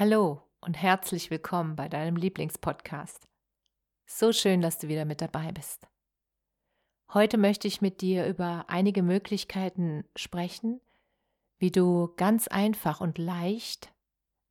Hallo und herzlich willkommen bei deinem Lieblingspodcast. So schön, dass du wieder mit dabei bist. Heute möchte ich mit dir über einige Möglichkeiten sprechen, wie du ganz einfach und leicht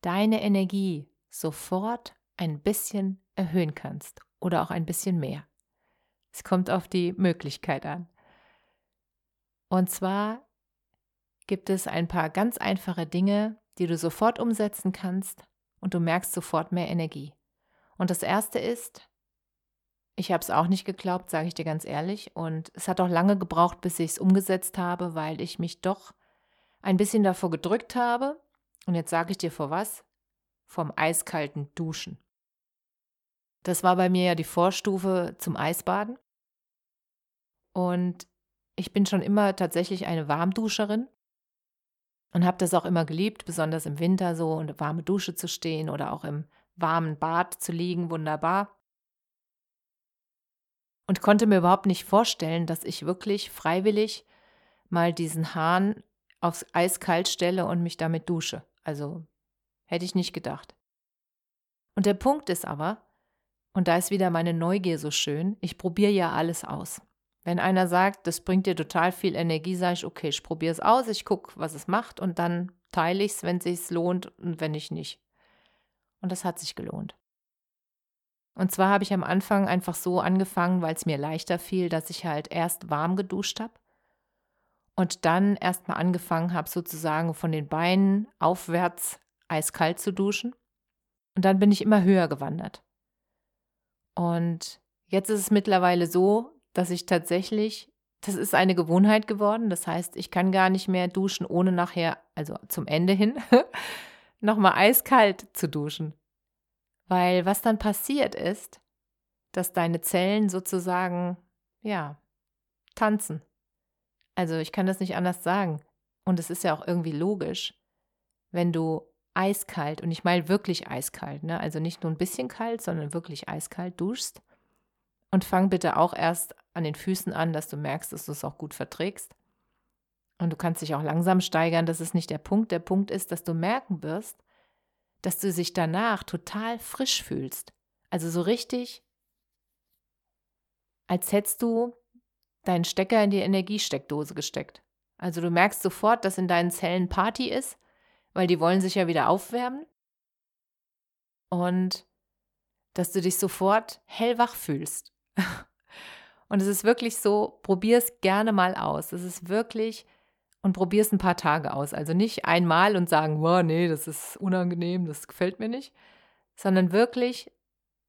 deine Energie sofort ein bisschen erhöhen kannst oder auch ein bisschen mehr. Es kommt auf die Möglichkeit an. Und zwar gibt es ein paar ganz einfache Dinge, die du sofort umsetzen kannst und du merkst sofort mehr Energie. Und das Erste ist, ich habe es auch nicht geglaubt, sage ich dir ganz ehrlich. Und es hat auch lange gebraucht, bis ich es umgesetzt habe, weil ich mich doch ein bisschen davor gedrückt habe. Und jetzt sage ich dir vor was? Vom eiskalten Duschen. Das war bei mir ja die Vorstufe zum Eisbaden. Und ich bin schon immer tatsächlich eine Warmduscherin und habe das auch immer geliebt, besonders im Winter so eine warme Dusche zu stehen oder auch im warmen Bad zu liegen, wunderbar und konnte mir überhaupt nicht vorstellen, dass ich wirklich freiwillig mal diesen Hahn aufs Eiskalt stelle und mich damit dusche. Also hätte ich nicht gedacht. Und der Punkt ist aber, und da ist wieder meine Neugier so schön, ich probiere ja alles aus. Wenn einer sagt, das bringt dir total viel Energie, sage ich, okay, ich probiere es aus, ich gucke, was es macht und dann teile ich es, wenn es sich lohnt und wenn nicht, nicht. Und das hat sich gelohnt. Und zwar habe ich am Anfang einfach so angefangen, weil es mir leichter fiel, dass ich halt erst warm geduscht habe und dann erstmal angefangen habe, sozusagen von den Beinen aufwärts eiskalt zu duschen. Und dann bin ich immer höher gewandert. Und jetzt ist es mittlerweile so, dass ich tatsächlich, das ist eine Gewohnheit geworden. Das heißt, ich kann gar nicht mehr duschen, ohne nachher, also zum Ende hin, nochmal eiskalt zu duschen. Weil was dann passiert ist, dass deine Zellen sozusagen, ja, tanzen. Also ich kann das nicht anders sagen. Und es ist ja auch irgendwie logisch, wenn du eiskalt, und ich meine wirklich eiskalt, ne? also nicht nur ein bisschen kalt, sondern wirklich eiskalt duschst. Und fang bitte auch erst an den Füßen an, dass du merkst, dass du es auch gut verträgst. Und du kannst dich auch langsam steigern, das ist nicht der Punkt. Der Punkt ist, dass du merken wirst, dass du dich danach total frisch fühlst. Also so richtig, als hättest du deinen Stecker in die Energiesteckdose gesteckt. Also du merkst sofort, dass in deinen Zellen Party ist, weil die wollen sich ja wieder aufwärmen. Und dass du dich sofort hellwach fühlst. Und es ist wirklich so, probier es gerne mal aus. Es ist wirklich und probier es ein paar Tage aus. Also nicht einmal und sagen, wow, nee, das ist unangenehm, das gefällt mir nicht, sondern wirklich,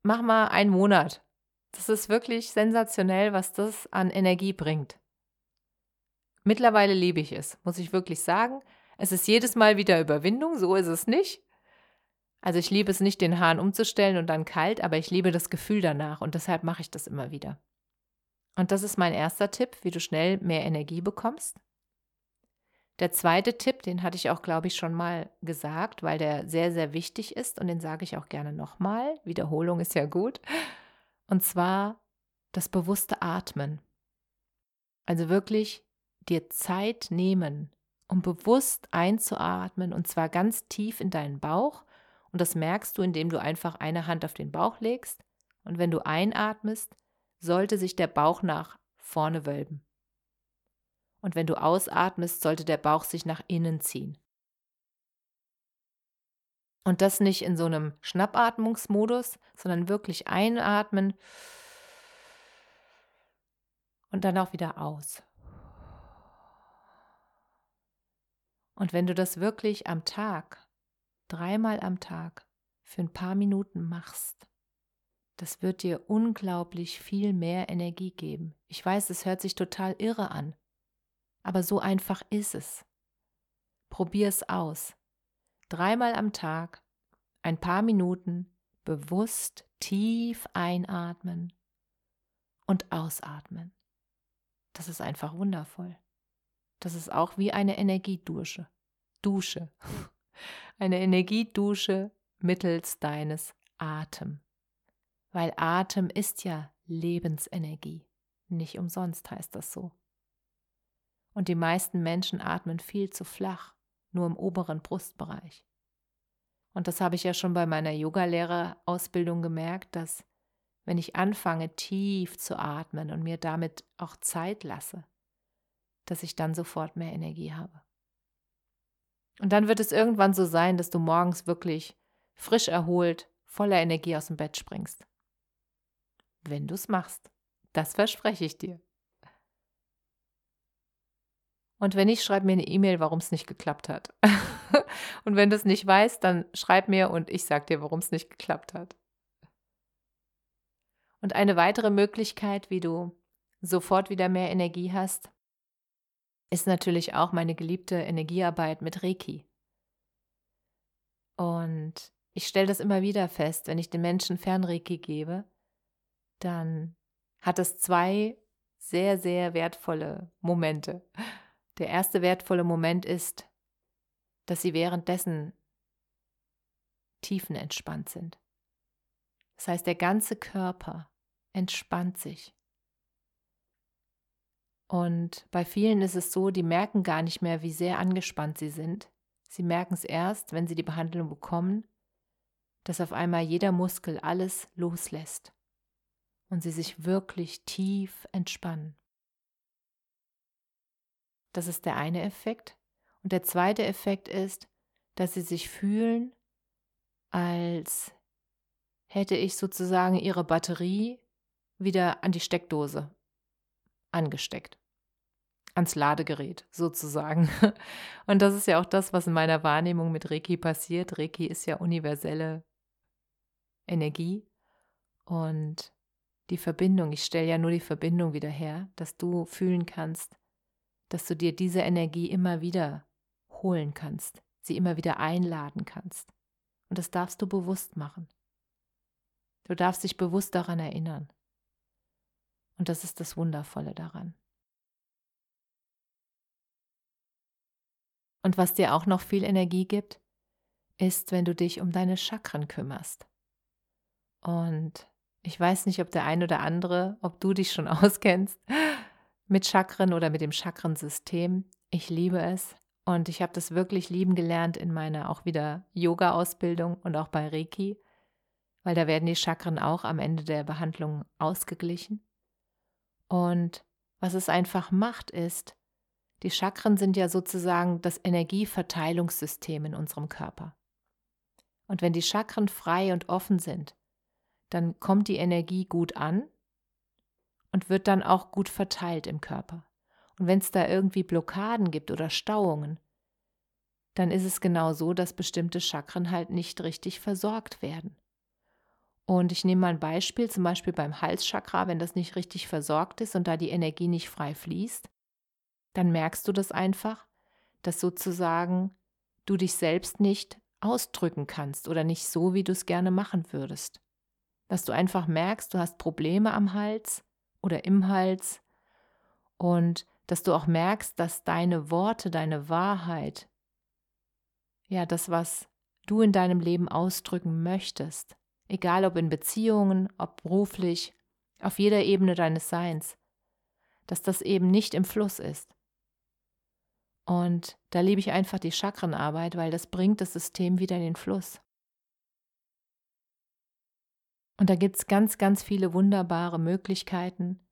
mach mal einen Monat. Das ist wirklich sensationell, was das an Energie bringt. Mittlerweile liebe ich es, muss ich wirklich sagen. Es ist jedes Mal wieder Überwindung, so ist es nicht. Also ich liebe es nicht, den Hahn umzustellen und dann kalt, aber ich liebe das Gefühl danach und deshalb mache ich das immer wieder. Und das ist mein erster Tipp, wie du schnell mehr Energie bekommst. Der zweite Tipp, den hatte ich auch, glaube ich, schon mal gesagt, weil der sehr, sehr wichtig ist und den sage ich auch gerne nochmal. Wiederholung ist ja gut. Und zwar das bewusste Atmen. Also wirklich dir Zeit nehmen, um bewusst einzuatmen und zwar ganz tief in deinen Bauch. Und das merkst du, indem du einfach eine Hand auf den Bauch legst. Und wenn du einatmest, sollte sich der Bauch nach vorne wölben und wenn du ausatmest, sollte der Bauch sich nach innen ziehen. Und das nicht in so einem Schnappatmungsmodus, sondern wirklich einatmen und dann auch wieder aus. Und wenn du das wirklich am Tag, dreimal am Tag, für ein paar Minuten machst, das wird dir unglaublich viel mehr Energie geben. Ich weiß, es hört sich total irre an, aber so einfach ist es. Probier es aus. Dreimal am Tag, ein paar Minuten, bewusst tief einatmen und ausatmen. Das ist einfach wundervoll. Das ist auch wie eine Energiedusche. Dusche. Eine Energiedusche mittels deines Atem. Weil Atem ist ja Lebensenergie. Nicht umsonst heißt das so. Und die meisten Menschen atmen viel zu flach, nur im oberen Brustbereich. Und das habe ich ja schon bei meiner Yogalehrerausbildung gemerkt, dass wenn ich anfange tief zu atmen und mir damit auch Zeit lasse, dass ich dann sofort mehr Energie habe. Und dann wird es irgendwann so sein, dass du morgens wirklich frisch erholt, voller Energie aus dem Bett springst. Wenn du es machst. Das verspreche ich dir. Und wenn nicht, schreib mir eine E-Mail, warum es nicht geklappt hat. und wenn du es nicht weißt, dann schreib mir und ich sag dir, warum es nicht geklappt hat. Und eine weitere Möglichkeit, wie du sofort wieder mehr Energie hast, ist natürlich auch meine geliebte Energiearbeit mit Reiki. Und ich stelle das immer wieder fest, wenn ich den Menschen Fernreiki gebe, dann hat es zwei sehr, sehr wertvolle Momente. Der erste wertvolle Moment ist, dass sie währenddessen tiefenentspannt sind. Das heißt, der ganze Körper entspannt sich. Und bei vielen ist es so, die merken gar nicht mehr, wie sehr angespannt sie sind. Sie merken es erst, wenn sie die Behandlung bekommen, dass auf einmal jeder Muskel alles loslässt und sie sich wirklich tief entspannen. Das ist der eine Effekt. Und der zweite Effekt ist, dass sie sich fühlen, als hätte ich sozusagen ihre Batterie wieder an die Steckdose angesteckt. Ans Ladegerät sozusagen. Und das ist ja auch das, was in meiner Wahrnehmung mit Reiki passiert. Reiki ist ja universelle Energie und die Verbindung, ich stelle ja nur die Verbindung wieder her, dass du fühlen kannst, dass du dir diese Energie immer wieder holen kannst, sie immer wieder einladen kannst. Und das darfst du bewusst machen. Du darfst dich bewusst daran erinnern. Und das ist das Wundervolle daran. Und was dir auch noch viel Energie gibt, ist, wenn du dich um deine Chakren kümmerst. Und ich weiß nicht, ob der ein oder andere, ob du dich schon auskennst mit Chakren oder mit dem Chakrensystem. Ich liebe es und ich habe das wirklich lieben gelernt in meiner auch wieder Yoga-Ausbildung und auch bei Reiki, weil da werden die Chakren auch am Ende der Behandlung ausgeglichen. Und was es einfach macht, ist, die Chakren sind ja sozusagen das Energieverteilungssystem in unserem Körper. Und wenn die Chakren frei und offen sind, dann kommt die Energie gut an und wird dann auch gut verteilt im Körper. Und wenn es da irgendwie Blockaden gibt oder Stauungen, dann ist es genau so, dass bestimmte Chakren halt nicht richtig versorgt werden. Und ich nehme mal ein Beispiel, zum Beispiel beim Halschakra, wenn das nicht richtig versorgt ist und da die Energie nicht frei fließt, dann merkst du das einfach, dass sozusagen du dich selbst nicht ausdrücken kannst oder nicht so, wie du es gerne machen würdest. Dass du einfach merkst, du hast Probleme am Hals oder im Hals und dass du auch merkst, dass deine Worte, deine Wahrheit, ja, das, was du in deinem Leben ausdrücken möchtest, egal ob in Beziehungen, ob beruflich, auf jeder Ebene deines Seins, dass das eben nicht im Fluss ist. Und da liebe ich einfach die Chakrenarbeit, weil das bringt das System wieder in den Fluss. Und da gibt es ganz, ganz viele wunderbare Möglichkeiten,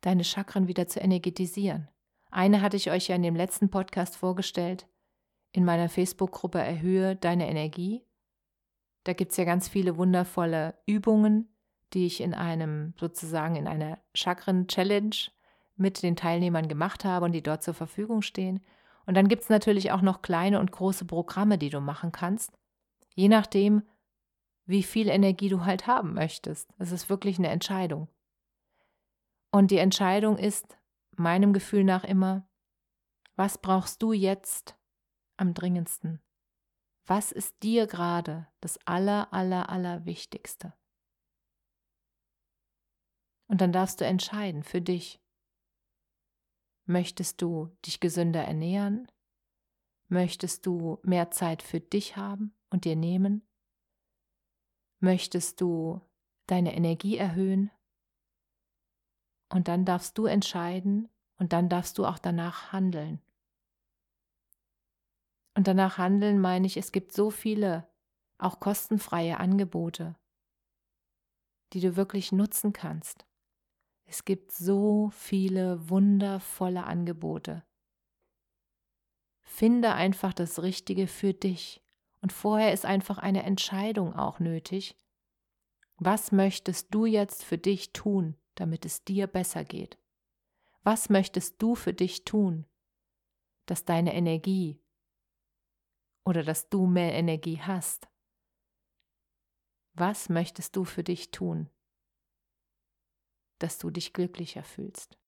deine Chakren wieder zu energetisieren. Eine hatte ich euch ja in dem letzten Podcast vorgestellt, in meiner Facebook-Gruppe Erhöhe deine Energie. Da gibt es ja ganz viele wundervolle Übungen, die ich in einem, sozusagen in einer Chakren-Challenge mit den Teilnehmern gemacht habe und die dort zur Verfügung stehen. Und dann gibt es natürlich auch noch kleine und große Programme, die du machen kannst, je nachdem, wie viel Energie du halt haben möchtest. Es ist wirklich eine Entscheidung. Und die Entscheidung ist meinem Gefühl nach immer, was brauchst du jetzt am dringendsten? Was ist dir gerade das aller, aller, aller Wichtigste? Und dann darfst du entscheiden für dich. Möchtest du dich gesünder ernähren? Möchtest du mehr Zeit für dich haben und dir nehmen? Möchtest du deine Energie erhöhen? Und dann darfst du entscheiden und dann darfst du auch danach handeln. Und danach handeln meine ich, es gibt so viele, auch kostenfreie Angebote, die du wirklich nutzen kannst. Es gibt so viele wundervolle Angebote. Finde einfach das Richtige für dich. Und vorher ist einfach eine Entscheidung auch nötig. Was möchtest du jetzt für dich tun, damit es dir besser geht? Was möchtest du für dich tun, dass deine Energie oder dass du mehr Energie hast? Was möchtest du für dich tun, dass du dich glücklicher fühlst?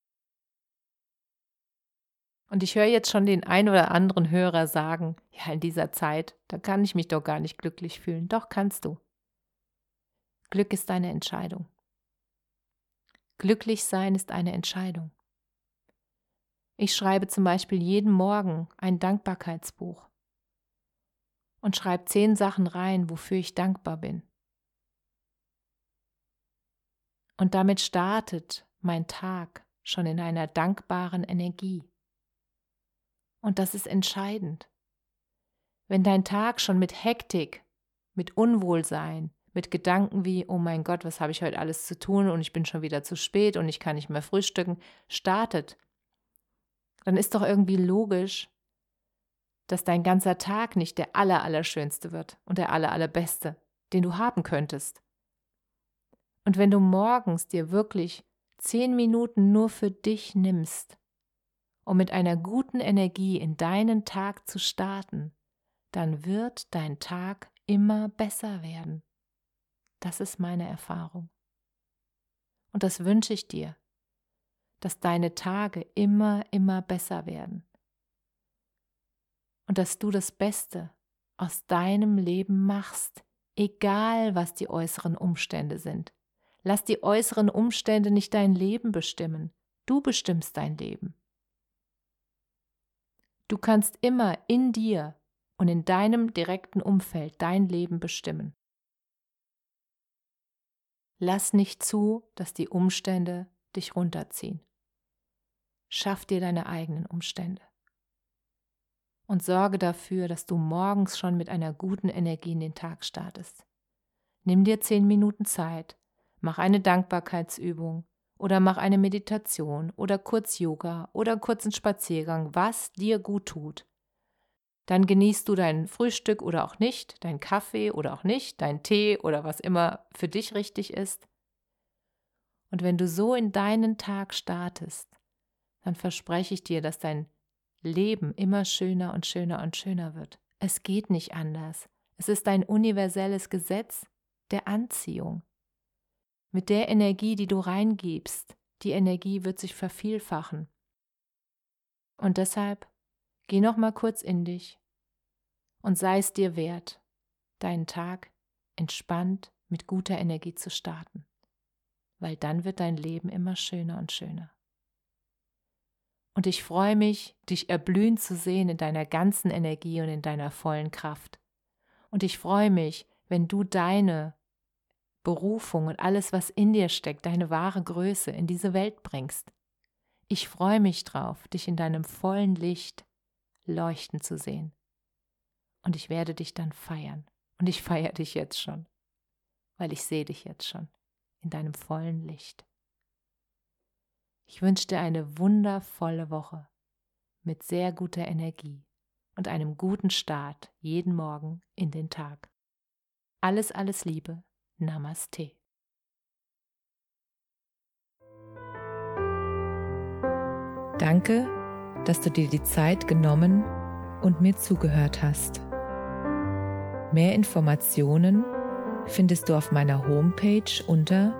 Und ich höre jetzt schon den ein oder anderen Hörer sagen, ja, in dieser Zeit, da kann ich mich doch gar nicht glücklich fühlen. Doch kannst du. Glück ist eine Entscheidung. Glücklich sein ist eine Entscheidung. Ich schreibe zum Beispiel jeden Morgen ein Dankbarkeitsbuch und schreibe zehn Sachen rein, wofür ich dankbar bin. Und damit startet mein Tag schon in einer dankbaren Energie. Und das ist entscheidend. Wenn dein Tag schon mit Hektik, mit Unwohlsein, mit Gedanken wie, oh mein Gott, was habe ich heute alles zu tun und ich bin schon wieder zu spät und ich kann nicht mehr frühstücken, startet, dann ist doch irgendwie logisch, dass dein ganzer Tag nicht der allerallerschönste wird und der allerallerbeste, den du haben könntest. Und wenn du morgens dir wirklich zehn Minuten nur für dich nimmst, um mit einer guten Energie in deinen Tag zu starten, dann wird dein Tag immer besser werden. Das ist meine Erfahrung. Und das wünsche ich dir, dass deine Tage immer, immer besser werden. Und dass du das Beste aus deinem Leben machst, egal was die äußeren Umstände sind. Lass die äußeren Umstände nicht dein Leben bestimmen. Du bestimmst dein Leben. Du kannst immer in dir und in deinem direkten Umfeld dein Leben bestimmen. Lass nicht zu, dass die Umstände dich runterziehen. Schaff dir deine eigenen Umstände. Und sorge dafür, dass du morgens schon mit einer guten Energie in den Tag startest. Nimm dir zehn Minuten Zeit, mach eine Dankbarkeitsübung, oder mach eine Meditation oder kurz Yoga oder kurzen Spaziergang, was dir gut tut. Dann genießt du dein Frühstück oder auch nicht, dein Kaffee oder auch nicht, dein Tee oder was immer für dich richtig ist. Und wenn du so in deinen Tag startest, dann verspreche ich dir, dass dein Leben immer schöner und schöner und schöner wird. Es geht nicht anders. Es ist ein universelles Gesetz der Anziehung. Mit der Energie, die du reingibst, die Energie wird sich vervielfachen. Und deshalb geh noch mal kurz in dich und sei es dir wert, deinen Tag entspannt mit guter Energie zu starten, weil dann wird dein Leben immer schöner und schöner. Und ich freue mich, dich erblühen zu sehen in deiner ganzen Energie und in deiner vollen Kraft. Und ich freue mich, wenn du deine Berufung und alles, was in dir steckt, deine wahre Größe in diese Welt bringst. Ich freue mich drauf, dich in deinem vollen Licht leuchten zu sehen. Und ich werde dich dann feiern. Und ich feiere dich jetzt schon, weil ich sehe dich jetzt schon in deinem vollen Licht. Ich wünsche dir eine wundervolle Woche mit sehr guter Energie und einem guten Start jeden Morgen in den Tag. Alles, alles Liebe, Namaste. Danke, dass du dir die Zeit genommen und mir zugehört hast. Mehr Informationen findest du auf meiner Homepage unter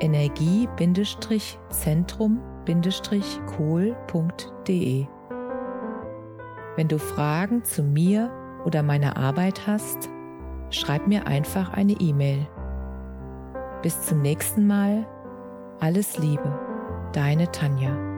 www.energie-zentrum-kohl.de. Wenn du Fragen zu mir oder meiner Arbeit hast, schreib mir einfach eine E-Mail. Bis zum nächsten Mal. Alles Liebe, deine Tanja.